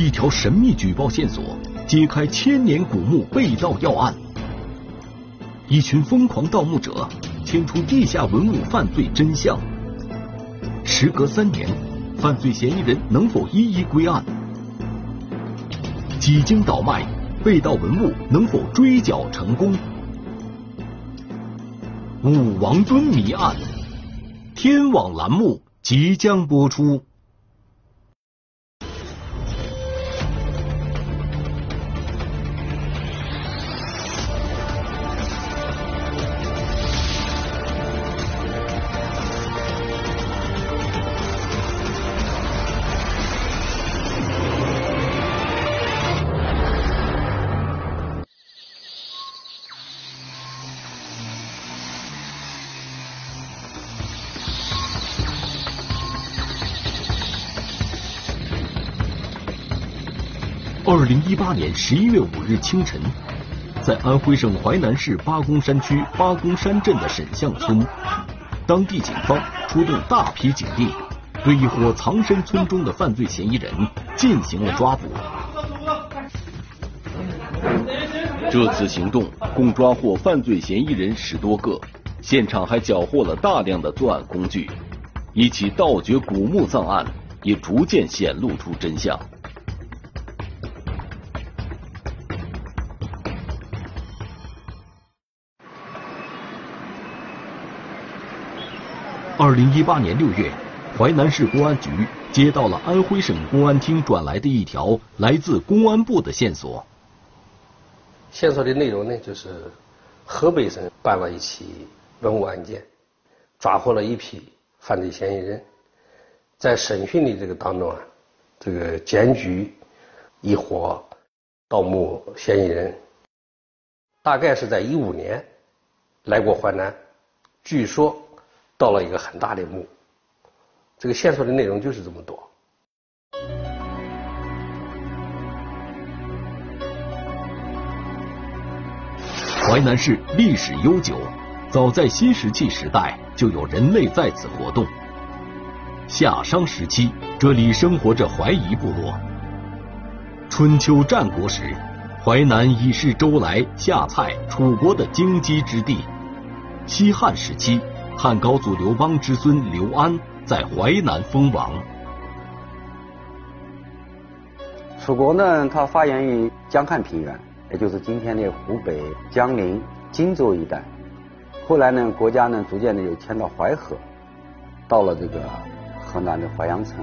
一条神秘举报线索，揭开千年古墓被盗要案。一群疯狂盗墓者牵出地下文物犯罪真相。时隔三年，犯罪嫌疑人能否一一归案？几经倒卖，被盗文物能否追缴成功？武王墩谜案，天网栏目即将播出。二零一八年十一月五日清晨，在安徽省淮南市八公山区八公山镇的沈巷村，当地警方出动大批警力，对一伙藏身村中的犯罪嫌疑人进行了抓捕。这次行动共抓获犯罪嫌疑人十多个，现场还缴获了大量的作案工具，一起盗掘古墓葬案也逐渐显露出真相。二零一八年六月，淮南市公安局接到了安徽省公安厅转来的一条来自公安部的线索。线索的内容呢，就是河北省办了一起文物案件，抓获了一批犯罪嫌疑人。在审讯的这个当中啊，这个检举一伙盗墓嫌疑人，大概是在一五年来过淮南，据说。到了一个很大的墓，这个线索的内容就是这么多。淮南市历史悠久，早在新石器时代就有人类在此活动。夏商时期，这里生活着淮夷部落。春秋战国时，淮南已是周来、夏蔡、楚国的荆棘之地。西汉时期。汉高祖刘邦之孙刘安在淮南封王。楚国呢，它发源于江汉平原，也就是今天的湖北江陵、荆州一带。后来呢，国家呢逐渐的又迁到淮河，到了这个河南的淮阳城。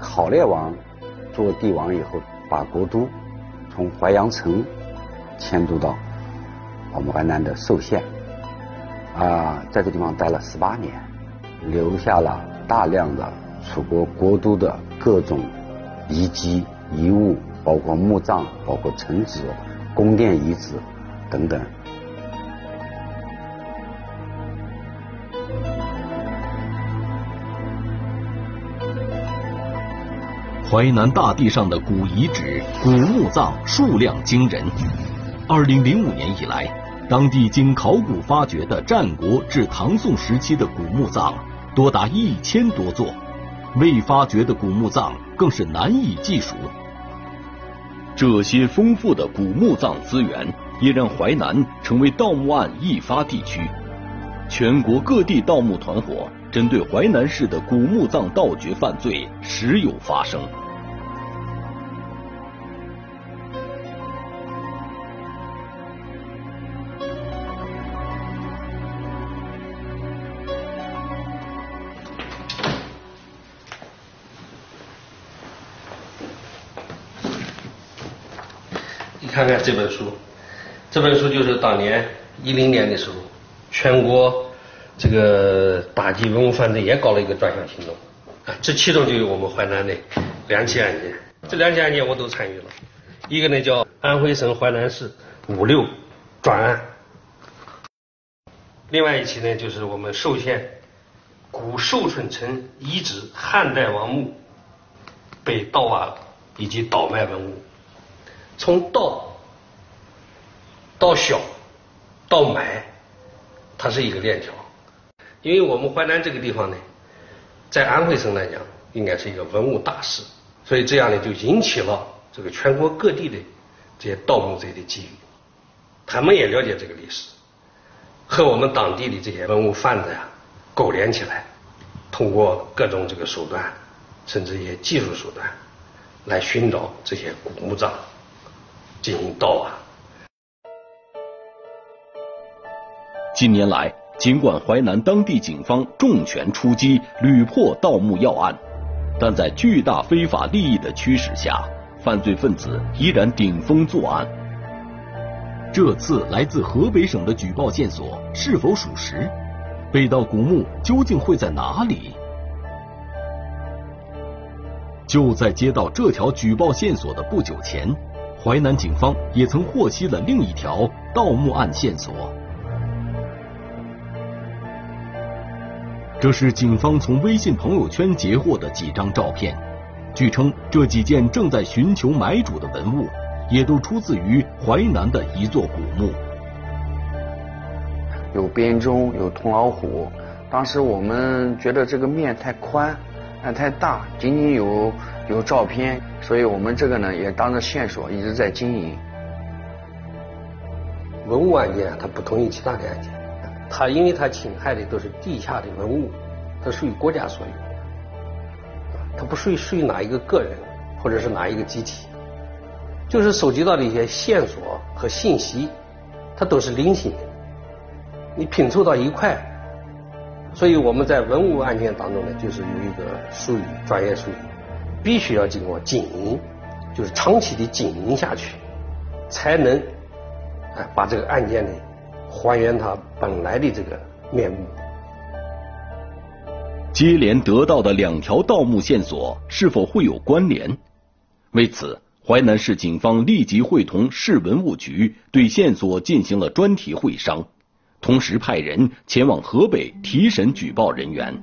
考烈王做帝王以后，把国都从淮阳城迁都到我们淮南的寿县。啊，在这地方待了十八年，留下了大量的楚国国都的各种遗迹遗物，包括墓葬、包括城址、宫殿遗址等等。淮南大地上的古遗址、古墓葬数量惊人。二零零五年以来。当地经考古发掘的战国至唐宋时期的古墓葬多达一千多座，未发掘的古墓葬更是难以计数。这些丰富的古墓葬资源也让淮南成为盗墓案易发地区，全国各地盗墓团伙针对淮南市的古墓葬盗掘犯罪时有发生。看看这本书，这本书就是当年一零年的时候，全国这个打击文物犯罪也搞了一个专项行动，啊，这其中就有我们淮南的两起案件，这两起案件我都参与了，一个呢叫安徽省淮南市五六专案，另外一起呢就是我们寿县古寿春城遗址汉代王墓被盗挖以及倒卖文物。从盗到小到买，它是一个链条。因为我们淮南这个地方呢，在安徽省来讲，应该是一个文物大市，所以这样呢就引起了这个全国各地的这些盗墓贼的觊觎，他们也了解这个历史，和我们当地的这些文物贩子呀勾连起来，通过各种这个手段，甚至一些技术手段，来寻找这些古墓葬进行盗挖。近年来，尽管淮南当地警方重拳出击，屡破盗墓要案，但在巨大非法利益的驱使下，犯罪分子依然顶风作案。这次来自河北省的举报线索是否属实？被盗古墓究竟会在哪里？就在接到这条举报线索的不久前，淮南警方也曾获悉了另一条盗墓案线索。这是警方从微信朋友圈截获的几张照片。据称，这几件正在寻求买主的文物，也都出自于淮南的一座古墓。有编钟，有铜老虎。当时我们觉得这个面太宽，那太大，仅仅有有照片，所以我们这个呢也当着线索一直在经营。文物案件它不同于其他的案件。它因为它侵害的都是地下的文物，它属于国家所有，它不属于属于哪一个个人或者是哪一个集体，就是收集到的一些线索和信息，它都是零星的，你拼凑到一块，所以我们在文物案件当中呢，就是有一个术语，专业术语，必须要经过经营，就是长期的经营下去，才能哎把这个案件呢。还原它本来的这个面目。接连得到的两条盗墓线索是否会有关联？为此，淮南市警方立即会同市文物局对线索进行了专题会商，同时派人前往河北提审举报人员。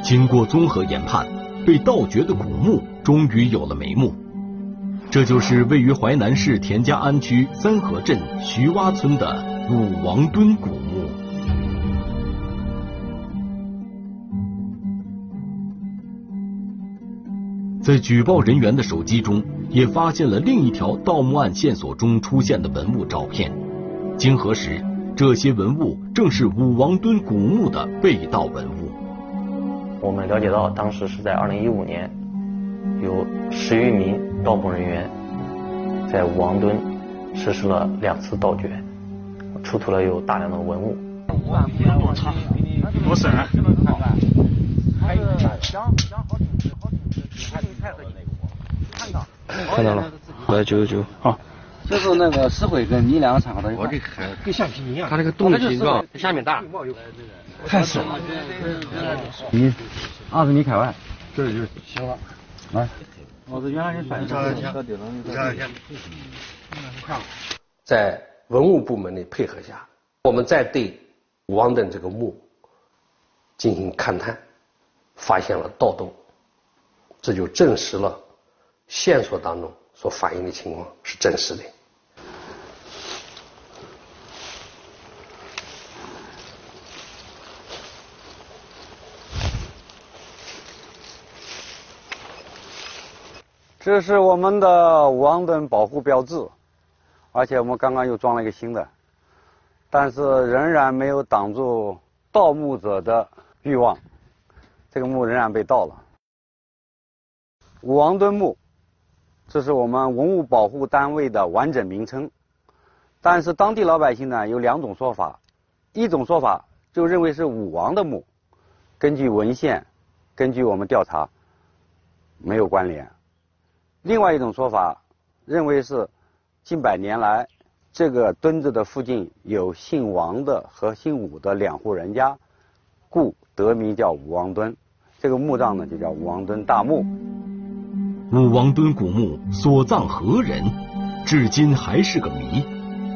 经过综合研判，被盗掘的古墓终于有了眉目。这就是位于淮南市田家庵区三河镇徐洼村的武王墩古墓。在举报人员的手机中，也发现了另一条盗墓案线索中出现的文物照片。经核实，这些文物正是武王墩古墓的被盗文物。我们了解到，当时是在二零一五年，有十余名。盗墓人员在武王墩实施了两次盗掘，出土了有大量的文物。多深？看到了，来九九九。好，这是那个石灰跟泥两掺和到一块。我这看跟橡皮泥一样。它这个洞的形状下面大，太深了。米二十米开外，这就行了。来。我是原来是翻的，在文物部门的配合下，我们在对王登这个墓进行勘探，发现了盗洞，这就证实了线索当中所反映的情况是真实的。这是我们的王墩保护标志，而且我们刚刚又装了一个新的，但是仍然没有挡住盗墓者的欲望，这个墓仍然被盗了。武王墩墓，这是我们文物保护单位的完整名称，但是当地老百姓呢有两种说法，一种说法就认为是武王的墓，根据文献，根据我们调查，没有关联。另外一种说法，认为是近百年来这个墩子的附近有姓王的和姓武的两户人家，故得名叫武王墩。这个墓葬呢就叫武王墩大墓。武王墩古墓所葬何人，至今还是个谜。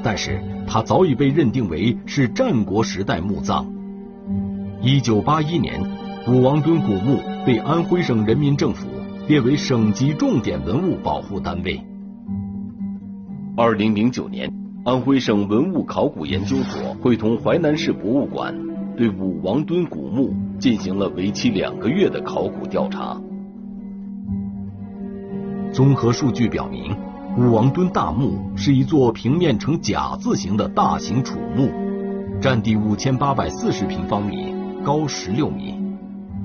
但是它早已被认定为是战国时代墓葬。一九八一年，武王墩古墓被安徽省人民政府。列为省级重点文物保护单位。二零零九年，安徽省文物考古研究所会同淮南市博物馆，对武王墩古墓进行了为期两个月的考古调查。综合数据表明，武王墩大墓是一座平面呈甲字形的大型楚墓，占地五千八百四十平方米，高十六米。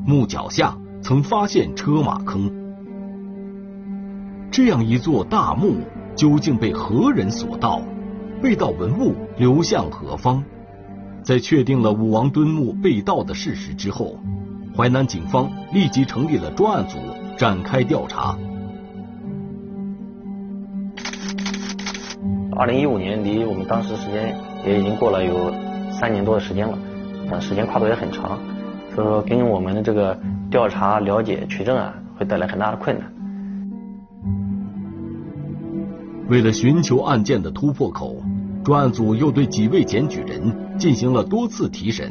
墓脚下曾发现车马坑。这样一座大墓究竟被何人所盗？被盗文物流向何方？在确定了武王墩墓被盗的事实之后，淮南警方立即成立了专案组，展开调查。二零一五年离我们当时时间也已经过了有三年多的时间了，呃，时间跨度也很长，所以说给我们的这个调查、了解、取证啊，会带来很大的困难。为了寻求案件的突破口，专案组又对几位检举人进行了多次提审，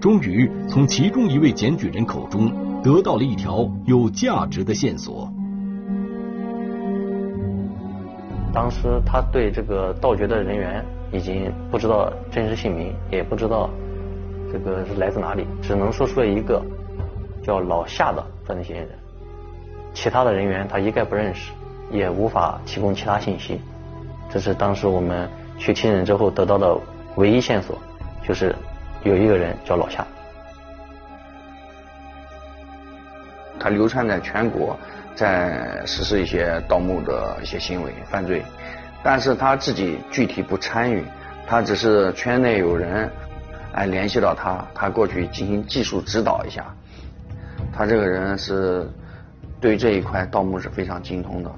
终于从其中一位检举人口中得到了一条有价值的线索。当时他对这个盗掘的人员已经不知道真实姓名，也不知道这个是来自哪里，只能说出了一个叫老夏的犯罪嫌疑人，其他的人员他一概不认识。也无法提供其他信息，这是当时我们去听审之后得到的唯一线索，就是有一个人叫老夏。他流窜在全国，在实施一些盗墓的一些行为犯罪，但是他自己具体不参与，他只是圈内有人哎联系到他，他过去进行技术指导一下。他这个人是对这一块盗墓是非常精通的。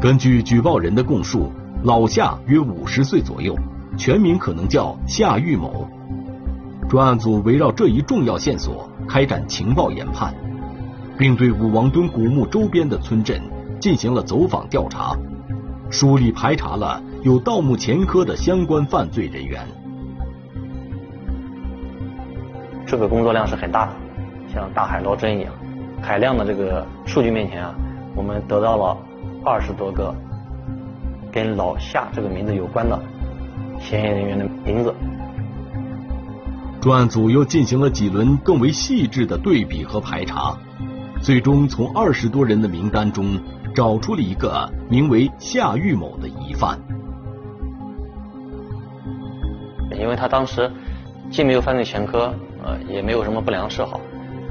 根据举报人的供述，老夏约五十岁左右，全名可能叫夏玉某。专案组围绕这一重要线索开展情报研判，并对武王墩古墓周边的村镇进行了走访调查，梳理排查了有盗墓前科的相关犯罪人员。这个工作量是很大的，像大海捞针一样。海量的这个数据面前啊，我们得到了。二十多个跟老夏这个名字有关的嫌疑人员的名字。专案组又进行了几轮更为细致的对比和排查，最终从二十多人的名单中找出了一个名为夏玉某的疑犯。因为他当时既没有犯罪前科，呃，也没有什么不良嗜好，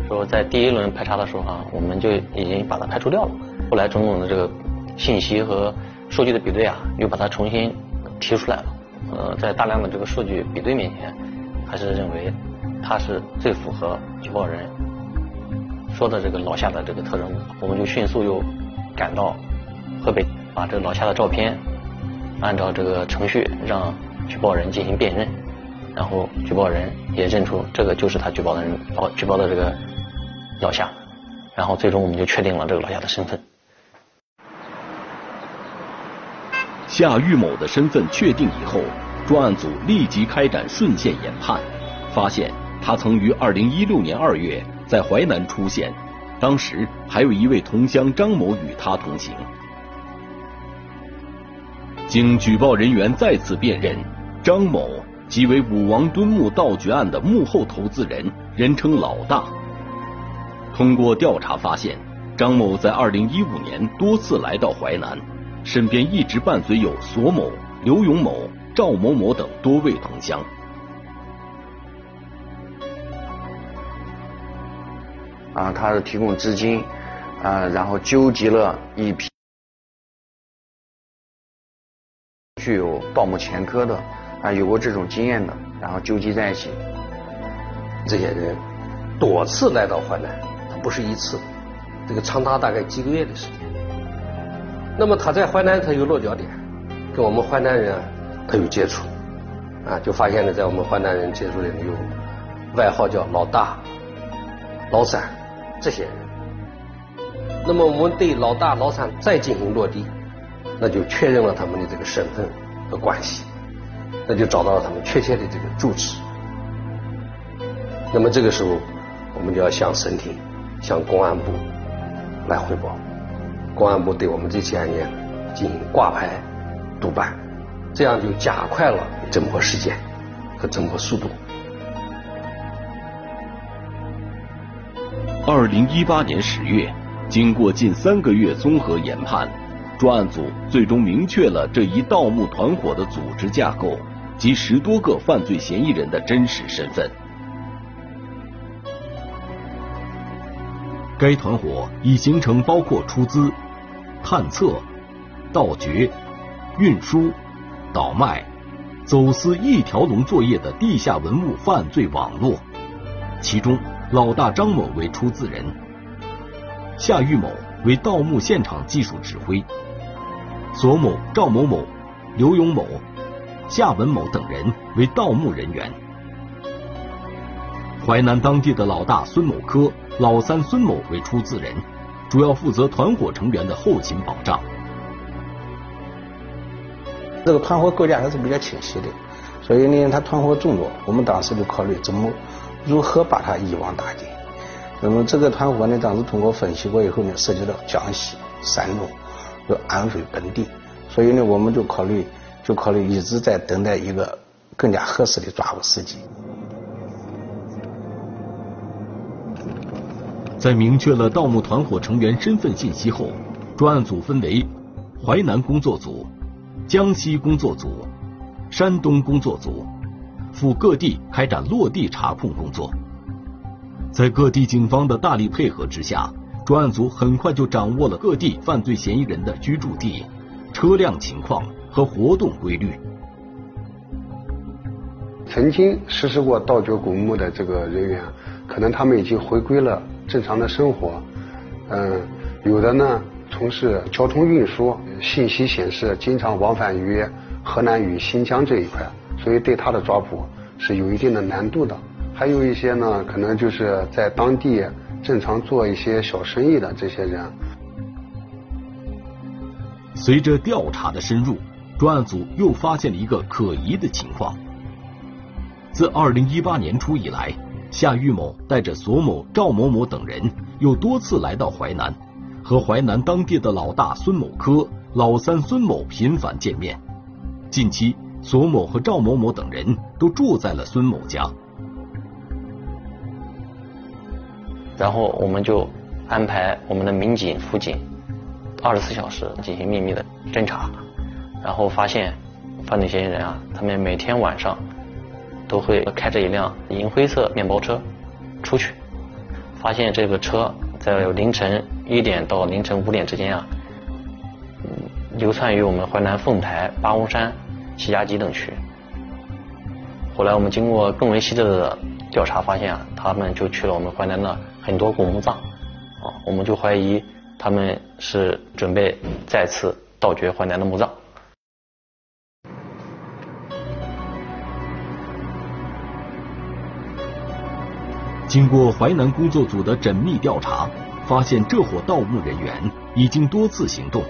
说在第一轮排查的时候啊，我们就已经把他排除掉了。后来种种的这个。信息和数据的比对啊，又把它重新提出来了。呃，在大量的这个数据比对面前，还是认为他是最符合举报人说的这个老夏的这个特征。我们就迅速又赶到河北，把这个老夏的照片按照这个程序让举报人进行辨认，然后举报人也认出这个就是他举报的人，举报的这个老夏，然后最终我们就确定了这个老夏的身份。夏玉某的身份确定以后，专案组立即开展顺线研判，发现他曾于2016年2月在淮南出现，当时还有一位同乡张某与他同行。经举报人员再次辨认，张某即为武王墩墓盗掘案的幕后投资人，人称老大。通过调查发现，张某在2015年多次来到淮南。身边一直伴随有索某、刘永某、赵某某等多位同乡。啊，他是提供资金，啊，然后纠集了一批具有盗墓前科的，啊，有过这种经验的，然后纠集在一起。这些人多次来到淮南，他不是一次，这个长达大概几个月的时间。那么他在淮南，他有落脚点，跟我们淮南人啊，他有接触，啊，就发现了在我们淮南人接触的有外号叫老大、老三这些人。那么我们对老大、老三再进行落地，那就确认了他们的这个身份和关系，那就找到了他们确切的这个住址。那么这个时候，我们就要向省厅、向公安部来汇报。公安部对我们这起案件进行挂牌督办，这样就加快了侦破时间和侦破速度。二零一八年十月，经过近三个月综合研判，专案组最终明确了这一盗墓团伙的组织架构及十多个犯罪嫌疑人的真实身份。该团伙已形成包括出资、探测、盗掘、运输、倒卖、走私一条龙作业的地下文物犯罪网络，其中老大张某为出资人，夏玉某为盗墓现场技术指挥，索某、赵某某、刘永某、夏文某等人为盗墓人员。淮南当地的老大孙某科。老三孙某为出资人，主要负责团伙成员的后勤保障。这个团伙构架还是比较清晰的，所以呢，他团伙众多，我们当时就考虑怎么如何把他一网打尽。那么这个团伙呢，当时通过分析过以后呢，涉及到江西、山东、有安徽本地，所以呢，我们就考虑就考虑一直在等待一个更加合适的抓捕时机。在明确了盗墓团伙成员身份信息后，专案组分为淮南工作组、江西工作组、山东工作组，赴各地开展落地查控工作。在各地警方的大力配合之下，专案组很快就掌握了各地犯罪嫌疑人的居住地、车辆情况和活动规律。曾经实施过盗掘古墓的这个人员，可能他们已经回归了。正常的生活，嗯，有的呢从事交通运输，信息显示经常往返于河南与新疆这一块，所以对他的抓捕是有一定的难度的。还有一些呢，可能就是在当地正常做一些小生意的这些人。随着调查的深入，专案组又发现了一个可疑的情况：自二零一八年初以来。夏玉某带着索某、赵某某等人，又多次来到淮南，和淮南当地的老大孙某科、老三孙某频繁见面。近期，索某和赵某某等人都住在了孙某家。然后，我们就安排我们的民警、辅警，二十四小时进行秘密的侦查。然后发现，犯罪嫌疑人啊，他们每天晚上。都会开着一辆银灰色面包车出去，发现这个车在凌晨一点到凌晨五点之间啊，流窜于我们淮南凤台、八公山、齐家集等区。后来我们经过更为细致的调查，发现啊，他们就去了我们淮南的很多古墓葬，啊，我们就怀疑他们是准备再次盗掘淮南的墓葬。经过淮南工作组的缜密调查，发现这伙盗墓人员已经多次行动。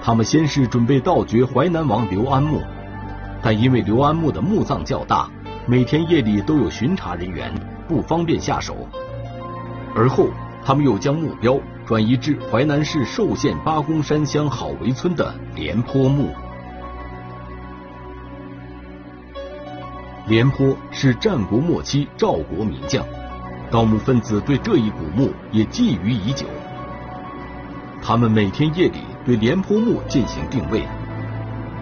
他们先是准备盗掘淮南王刘安墓，但因为刘安墓的墓葬较大，每天夜里都有巡查人员，不方便下手。而后，他们又将目标转移至淮南市寿县八公山乡好围村的廉颇墓。廉颇是战国末期赵国名将，盗墓分子对这一古墓也觊觎已久。他们每天夜里对廉颇墓进行定位，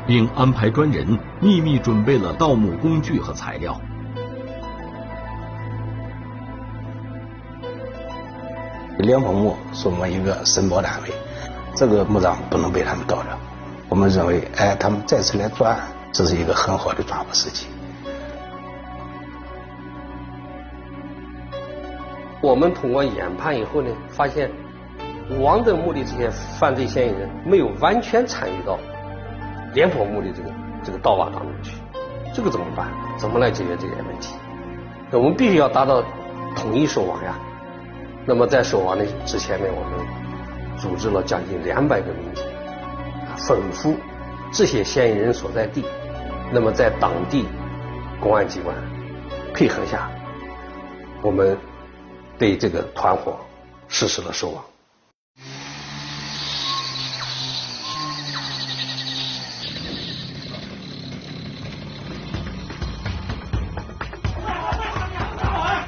并安排专人秘密准备了盗墓工具和材料。廉颇墓是我们一个申报单位，这个墓葬不能被他们盗了。我们认为，哎，他们再次来作案，这是一个很好的抓捕时机。我们通过研判以后呢，发现王的墓的这些犯罪嫌疑人没有完全参与到廉颇墓的这个这个盗挖当中去，这个怎么办？怎么来解决这些问题？我们必须要达到统一收网呀。那么在收网的之前呢，我们组织了将近两百个民警，吩咐这些嫌疑人所在地，那么在当地公安机关配合下，我们。对这个团伙实施了收网。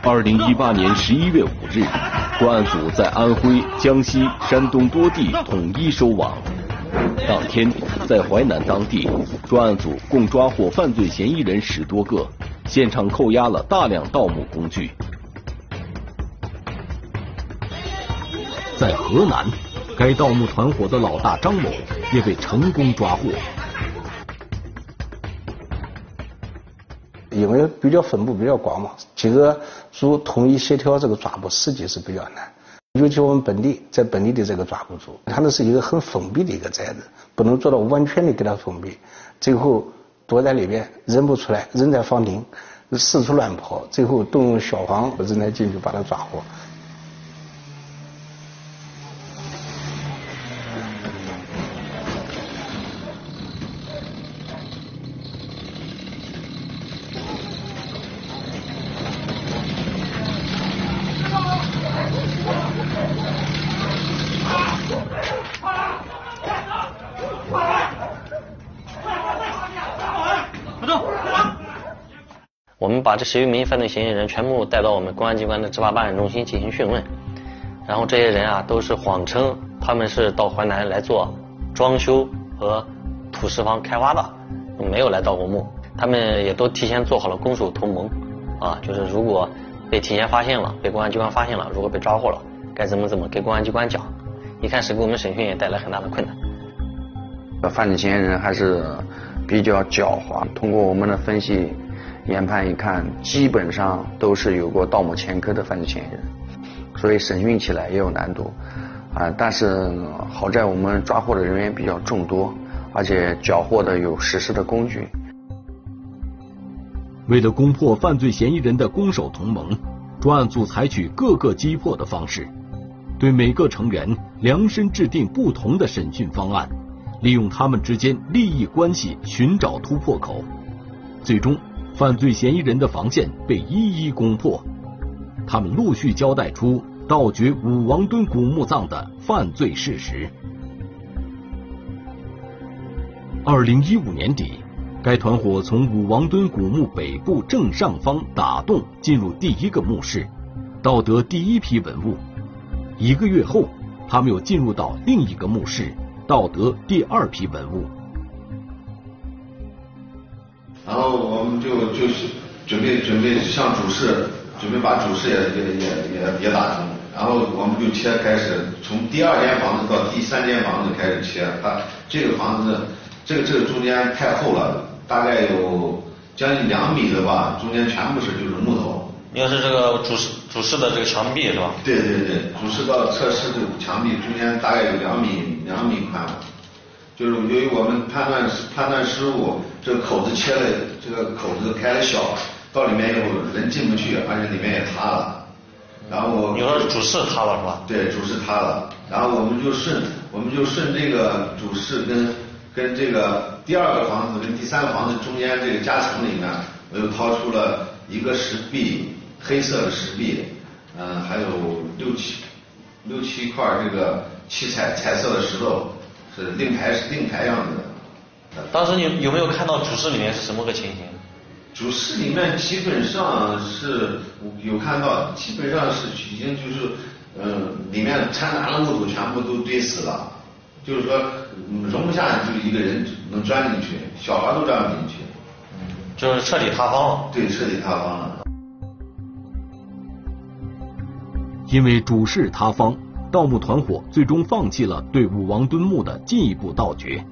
二零一八年十一月五日专案组在安徽江西山东多地统一收网。当天在淮南当地专案组共抓获犯罪嫌疑人十多个现场扣押了大量盗墓工具。在河南，该盗墓团伙的老大张某也被成功抓获。因为比较分布比较广嘛，几个组统一协调这个抓捕时机是比较难。尤其我们本地，在本地的这个抓捕组，他那是一个很封闭的一个宅子，不能做到完全的给他封闭。最后躲在里边，人不出来，人在房顶，四处乱跑，最后动用消防人才进去把他抓获。把这十余名犯罪嫌疑人全部带到我们公安机关的执法办案中心进行讯问，然后这些人啊都是谎称他们是到淮南来做装修和土石房开挖的，没有来盗过墓。他们也都提前做好了攻守同盟，啊，就是如果被提前发现了，被公安机关发现了，如果被抓获了，该怎么怎么给公安机关讲。一开始给我们审讯也带来很大的困难。犯罪嫌疑人还是比较狡猾，通过我们的分析。研判一看，基本上都是有过盗墓前科的犯罪嫌疑人，所以审讯起来也有难度啊。但是好在我们抓获的人员比较众多，而且缴获的有实施的工具。为了攻破犯罪嫌疑人的攻守同盟，专案组采取各个击破的方式，对每个成员量身制定不同的审讯方案，利用他们之间利益关系寻找突破口，最终。犯罪嫌疑人的防线被一一攻破，他们陆续交代出盗掘武王墩古墓葬的犯罪事实。二零一五年底，该团伙从武王墩古墓北部正上方打洞进入第一个墓室，盗得第一批文物。一个月后，他们又进入到另一个墓室，盗得第二批文物。就就是准备准备向主室，准备把主室也也也也也打通，然后我们就切开始从第二间房子到第三间房子开始切，它这个房子这个这个中间太厚了，大概有将近两米的吧，中间全部是就是木头。应该是这个主室主室的这个墙壁是吧？对对对，主室到侧室的墙壁中间大概有两米两米宽。就是由于我们判断判断失误，这个口子切了，这个口子开的小，到里面以后人进不去，而且里面也塌了。然后你说主室塌了是吧？对，主室塌了。然后我们就顺 我们就顺这个主室跟跟这个第二个房子跟第三个房子中间这个夹层里面，我又掏出了一个石壁，黑色的石壁，嗯，还有六七六七块这个七彩彩色的石头。是令牌是令牌样子的。当时你有没有看到主室里面是什么个情形？主室里面基本上是有看到，基本上是已经就是，嗯，里面掺杂的木头，全部都堆死了，就是说容不下就一个人能钻进去，小孩都钻不进去。就是彻底塌方了。对，彻底塌方了。因为主室塌方。盗墓团伙最终放弃了对武王墩墓的进一步盗掘。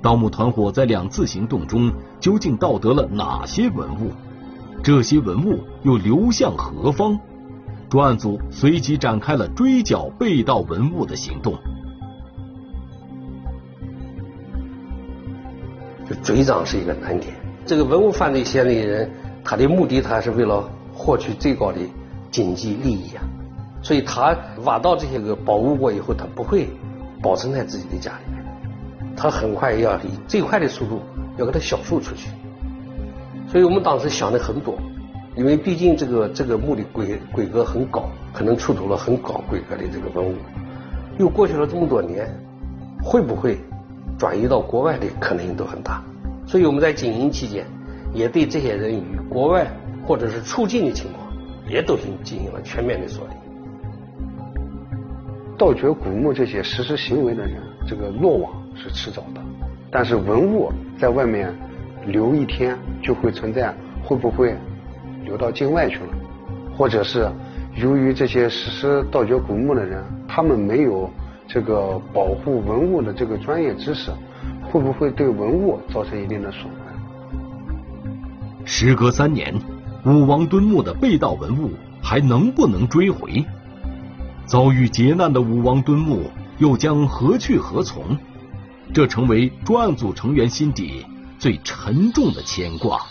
盗墓团伙在两次行动中究竟盗得了哪些文物？这些文物又流向何方？专案组随即展开了追缴被盗文物的行动。追赃是一个难点。这个文物犯罪嫌疑人，他的目的他是为了获取最高的。经济利益啊，所以他挖到这些个宝物过以后，他不会保存在自己的家里面，他很快要以最快的速度要给他销售出去。所以我们当时想的很多，因为毕竟这个这个墓的规规格很高，可能出土了很高规格的这个文物，又过去了这么多年，会不会转移到国外的可能性都很大。所以我们在经营期间，也对这些人与国外或者是出境的情况，也都是进行了全面的锁定。盗掘古墓这些实施行为的人，这个落网是迟早的，但是文物在外面留一天就会存在，会不会流到境外去了？或者是由于这些实施盗掘古墓的人，他们没有这个保护文物的这个专业知识，会不会对文物造成一定的损害？时隔三年，武王墩墓的被盗文物还能不能追回？遭遇劫难的武王墩墓又将何去何从？这成为专案组成员心底最沉重的牵挂。